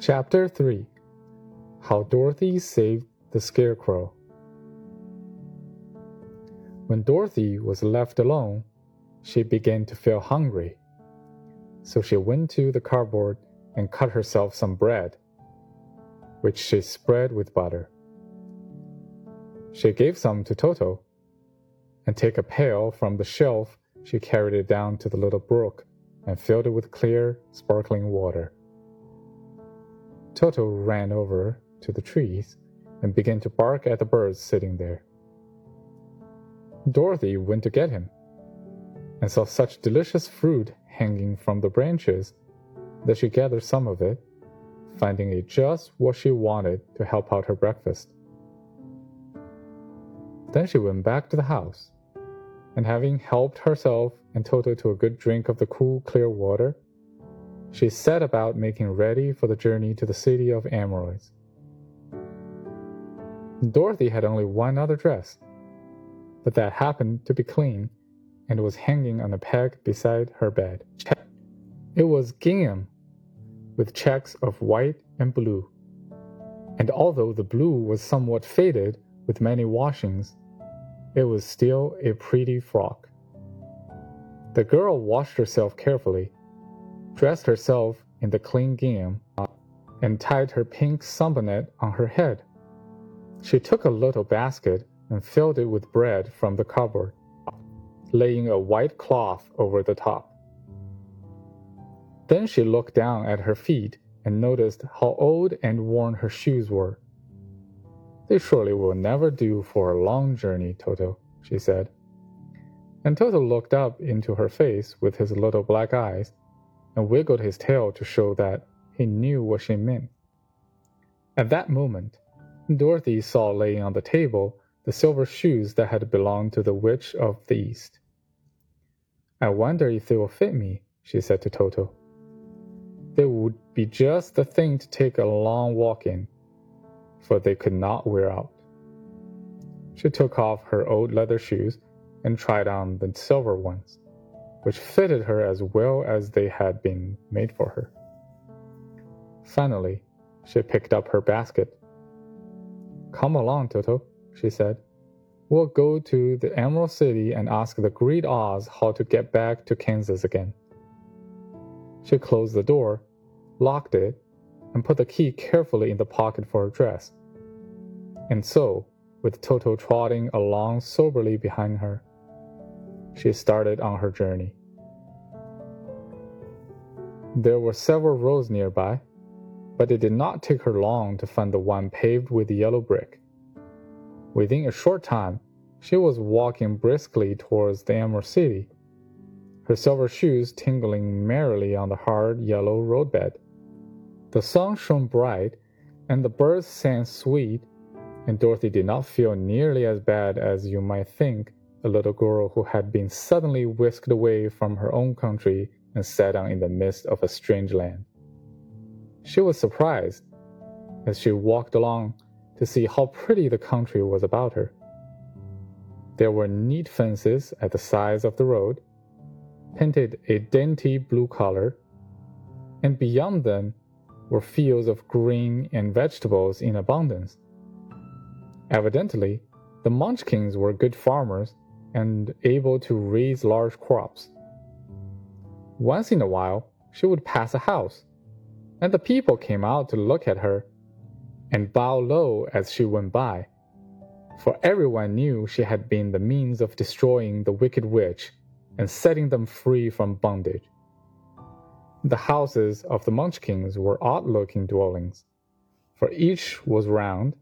Chapter 3 How Dorothy Saved the Scarecrow. When Dorothy was left alone, she began to feel hungry. So she went to the cupboard and cut herself some bread, which she spread with butter. She gave some to Toto, and take a pail from the shelf, she carried it down to the little brook and filled it with clear, sparkling water. Toto ran over to the trees and began to bark at the birds sitting there. Dorothy went to get him and saw such delicious fruit hanging from the branches that she gathered some of it, finding it just what she wanted to help out her breakfast. Then she went back to the house, and having helped herself and Toto to a good drink of the cool, clear water, she set about making ready for the journey to the city of emeralds. Dorothy had only one other dress, but that happened to be clean and was hanging on a peg beside her bed. It was gingham with checks of white and blue, and although the blue was somewhat faded with many washings, it was still a pretty frock. The girl washed herself carefully dressed herself in the clean gingham, and tied her pink sunbonnet on her head. She took a little basket and filled it with bread from the cupboard, laying a white cloth over the top. Then she looked down at her feet and noticed how old and worn her shoes were. They surely will never do for a long journey, Toto, she said. And Toto looked up into her face with his little black eyes and wiggled his tail to show that he knew what she meant. At that moment, Dorothy saw laying on the table the silver shoes that had belonged to the Witch of the East. I wonder if they will fit me, she said to Toto. They would be just the thing to take a long walk in, for they could not wear out. She took off her old leather shoes and tried on the silver ones which fitted her as well as they had been made for her. Finally, she picked up her basket. Come along, Toto, she said. We'll go to the Emerald City and ask the Great Oz how to get back to Kansas again. She closed the door, locked it, and put the key carefully in the pocket for her dress. And so, with Toto trotting along soberly behind her, she started on her journey. There were several roads nearby, but it did not take her long to find the one paved with yellow brick. Within a short time, she was walking briskly towards the Emerald City, her silver shoes tingling merrily on the hard yellow roadbed. The sun shone bright, and the birds sang sweet, and Dorothy did not feel nearly as bad as you might think a little girl who had been suddenly whisked away from her own country and sat down in the midst of a strange land. She was surprised as she walked along to see how pretty the country was about her. There were neat fences at the sides of the road, painted a dainty blue color, and beyond them were fields of green and vegetables in abundance. Evidently, the Munchkins were good farmers and able to raise large crops. Once in a while, she would pass a house, and the people came out to look at her and bow low as she went by, for everyone knew she had been the means of destroying the wicked witch and setting them free from bondage. The houses of the Munchkins were odd looking dwellings, for each was round,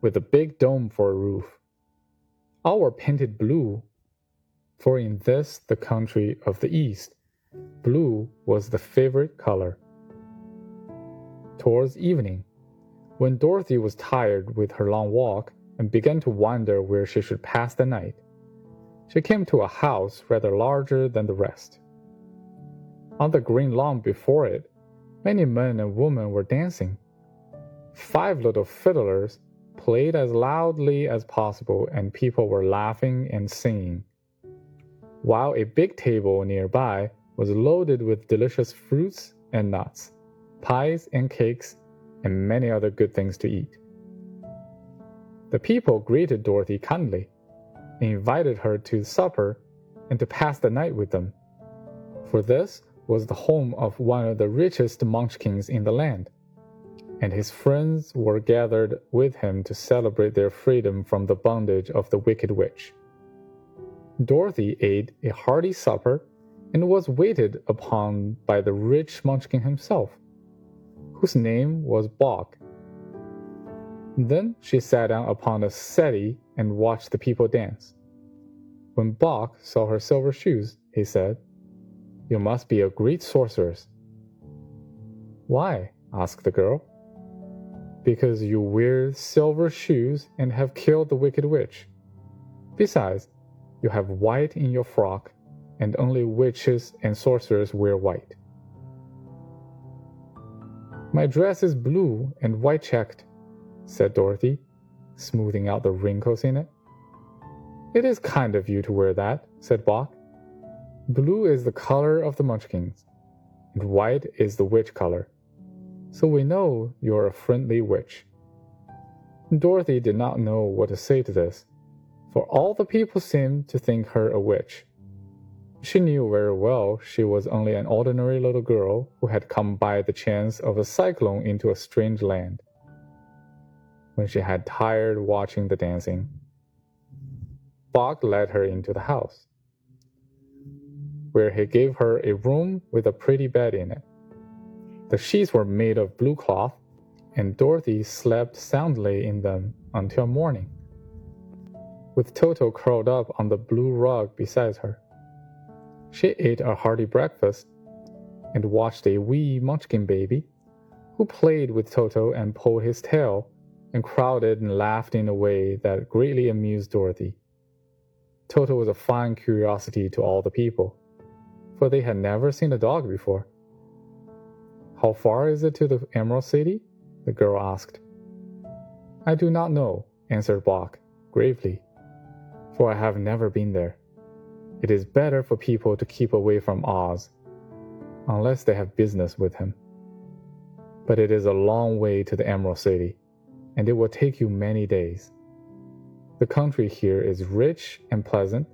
with a big dome for a roof. All were painted blue for in this the country of the East, blue was the favorite color. Towards evening, when Dorothy was tired with her long walk and began to wonder where she should pass the night, she came to a house rather larger than the rest. On the green lawn before it, many men and women were dancing. Five little fiddlers played as loudly as possible, and people were laughing and singing while a big table nearby was loaded with delicious fruits and nuts, pies and cakes, and many other good things to eat. The people greeted Dorothy kindly and invited her to supper and to pass the night with them, for this was the home of one of the richest munchkins in the land, and his friends were gathered with him to celebrate their freedom from the bondage of the Wicked Witch. Dorothy ate a hearty supper and was waited upon by the rich munchkin himself, whose name was Boq. Then she sat down upon a settee and watched the people dance. When Boq saw her silver shoes, he said, You must be a great sorceress. Why? asked the girl. Because you wear silver shoes and have killed the wicked witch. Besides, you have white in your frock, and only witches and sorcerers wear white. My dress is blue and white checked, said Dorothy, smoothing out the wrinkles in it. It is kind of you to wear that, said Boq. Blue is the color of the Munchkins, and white is the witch color. So we know you're a friendly witch. Dorothy did not know what to say to this, for all the people seemed to think her a witch. She knew very well she was only an ordinary little girl who had come by the chance of a cyclone into a strange land. When she had tired watching the dancing, Boq led her into the house, where he gave her a room with a pretty bed in it. The sheets were made of blue cloth, and Dorothy slept soundly in them until morning, with Toto curled up on the blue rug beside her. She ate a hearty breakfast and watched a wee munchkin baby, who played with Toto and pulled his tail and crowded and laughed in a way that greatly amused Dorothy. Toto was a fine curiosity to all the people, for they had never seen a dog before. How far is it to the Emerald City? the girl asked. I do not know, answered Boq gravely, for I have never been there. It is better for people to keep away from Oz, unless they have business with him. But it is a long way to the Emerald City, and it will take you many days. The country here is rich and pleasant,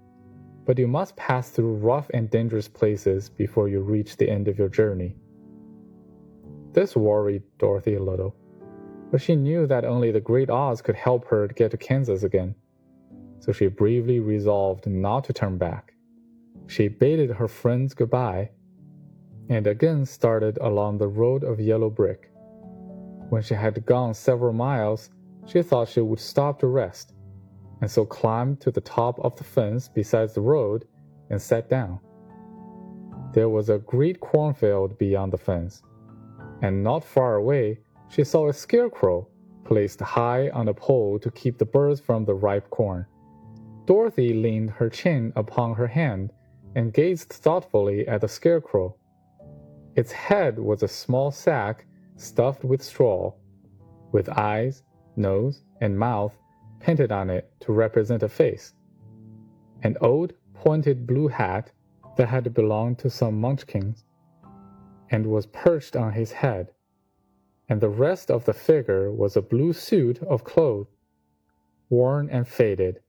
but you must pass through rough and dangerous places before you reach the end of your journey. This worried Dorothy a little, but she knew that only the Great Oz could help her to get to Kansas again, so she bravely resolved not to turn back. She bade her friends goodbye and again started along the road of yellow brick. When she had gone several miles, she thought she would stop to rest and so climbed to the top of the fence beside the road and sat down. There was a great cornfield beyond the fence, and not far away she saw a scarecrow placed high on a pole to keep the birds from the ripe corn. Dorothy leaned her chin upon her hand and gazed thoughtfully at the scarecrow. Its head was a small sack stuffed with straw, with eyes, nose, and mouth painted on it to represent a face. An old pointed blue hat that had belonged to some munchkins and was perched on his head, and the rest of the figure was a blue suit of clothes, worn and faded,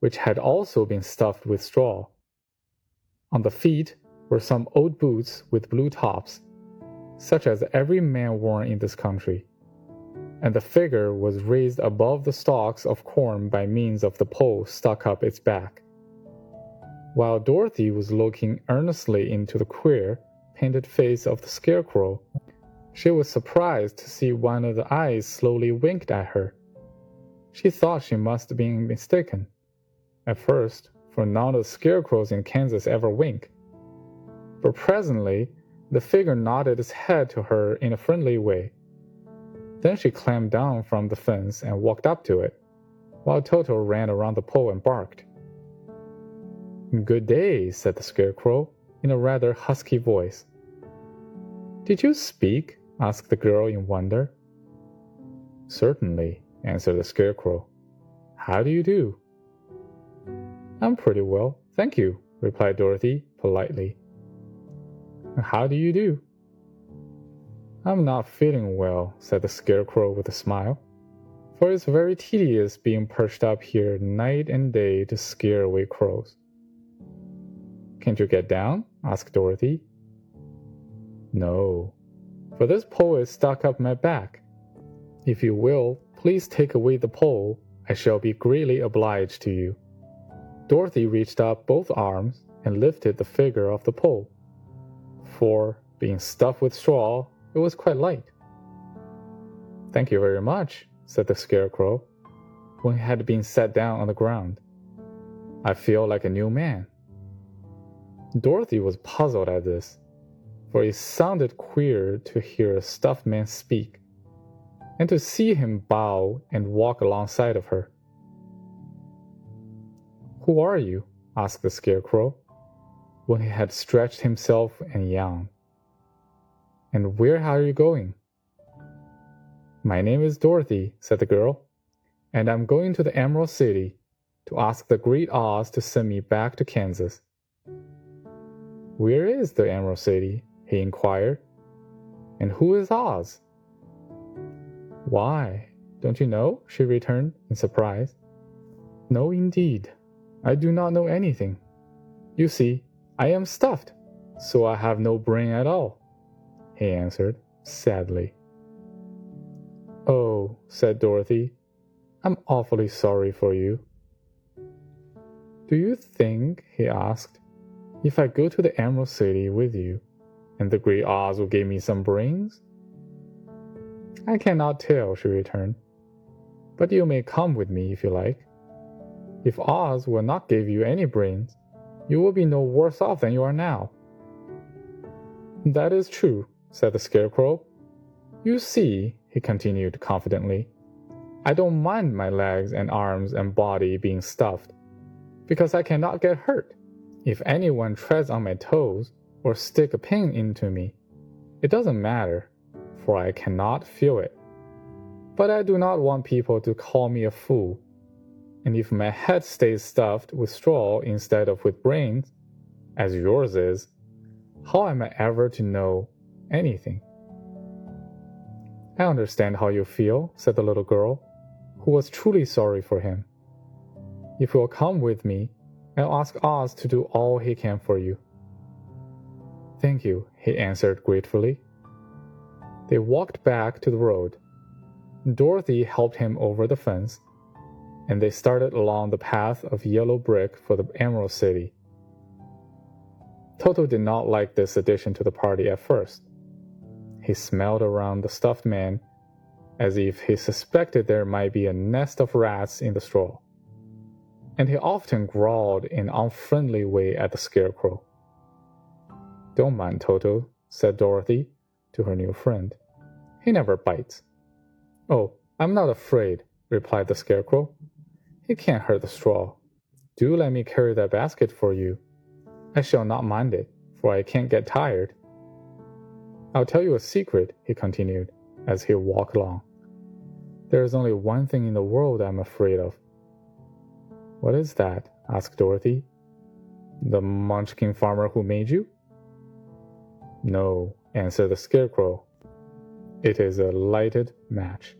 which had also been stuffed with straw. On the feet were some old boots with blue tops, such as every man wore in this country and the figure was raised above the stalks of corn by means of the pole stuck up its back. While Dorothy was looking earnestly into the queer, painted face of the scarecrow, she was surprised to see one of the eyes slowly winked at her. She thought she must have been mistaken, at first, for none of the scarecrows in Kansas ever wink. But presently, the figure nodded its head to her in a friendly way then she climbed down from the fence and walked up to it, while Toto ran around the pole and barked. Good day, said the Scarecrow, in a rather husky voice. Did you speak? asked the girl in wonder. Certainly, answered the Scarecrow. How do you do? I'm pretty well, thank you, replied Dorothy politely. How do you do? I'm not feeling well, said the Scarecrow with a smile, for it's very tedious being perched up here night and day to scare away crows. Can't you get down? asked Dorothy. No, for this pole is stuck up my back. If you will, please take away the pole. I shall be greatly obliged to you. Dorothy reached up both arms and lifted the figure off the pole. For, being stuffed with straw, it was quite light. Thank you very much, said the Scarecrow, when he had been set down on the ground. I feel like a new man. Dorothy was puzzled at this, for it sounded queer to hear a stuffed man speak, and to see him bow and walk alongside of her. Who are you? asked the Scarecrow, when he had stretched himself and yawned. And where are you going? My name is Dorothy, said the girl, and I'm going to the Emerald City to ask the Great Oz to send me back to Kansas. Where is the Emerald City? he inquired. And who is Oz? Why, don't you know? she returned in surprise. No, indeed. I do not know anything. You see, I am stuffed, so I have no brain at all, he answered sadly. Oh, said Dorothy, I'm awfully sorry for you. Do you think, he asked, if I go to the Emerald City with you, and the Great Oz will give me some brains? I cannot tell, she returned. But you may come with me if you like. If Oz will not give you any brains, you will be no worse off than you are now. That is true, said the Scarecrow. You see, he continued confidently, I don't mind my legs and arms and body being stuffed, because I cannot get hurt. If anyone treads on my toes or stick a pin into me, it doesn't matter, for I cannot feel it. But I do not want people to call me a fool. And if my head stays stuffed with straw instead of with brains, as yours is, how am I ever to know anything? I understand how you feel, said the little girl, who was truly sorry for him. If you'll come with me, I'll ask Oz to do all he can for you. Thank you, he answered gratefully. They walked back to the road. Dorothy helped him over the fence, and they started along the path of yellow brick for the Emerald City. Toto did not like this addition to the party at first. He smelled around the stuffed man as if he suspected there might be a nest of rats in the straw and he often growled in an unfriendly way at the scarecrow. Don't mind Toto, said Dorothy to her new friend. He never bites. Oh, I'm not afraid, replied the scarecrow. He can't hurt the straw. Do let me carry that basket for you. I shall not mind it, for I can't get tired. I'll tell you a secret, he continued, as he walked along. There is only one thing in the world I'm afraid of, what is that? asked Dorothy. The Munchkin farmer who made you? No, answered the Scarecrow. It is a lighted match.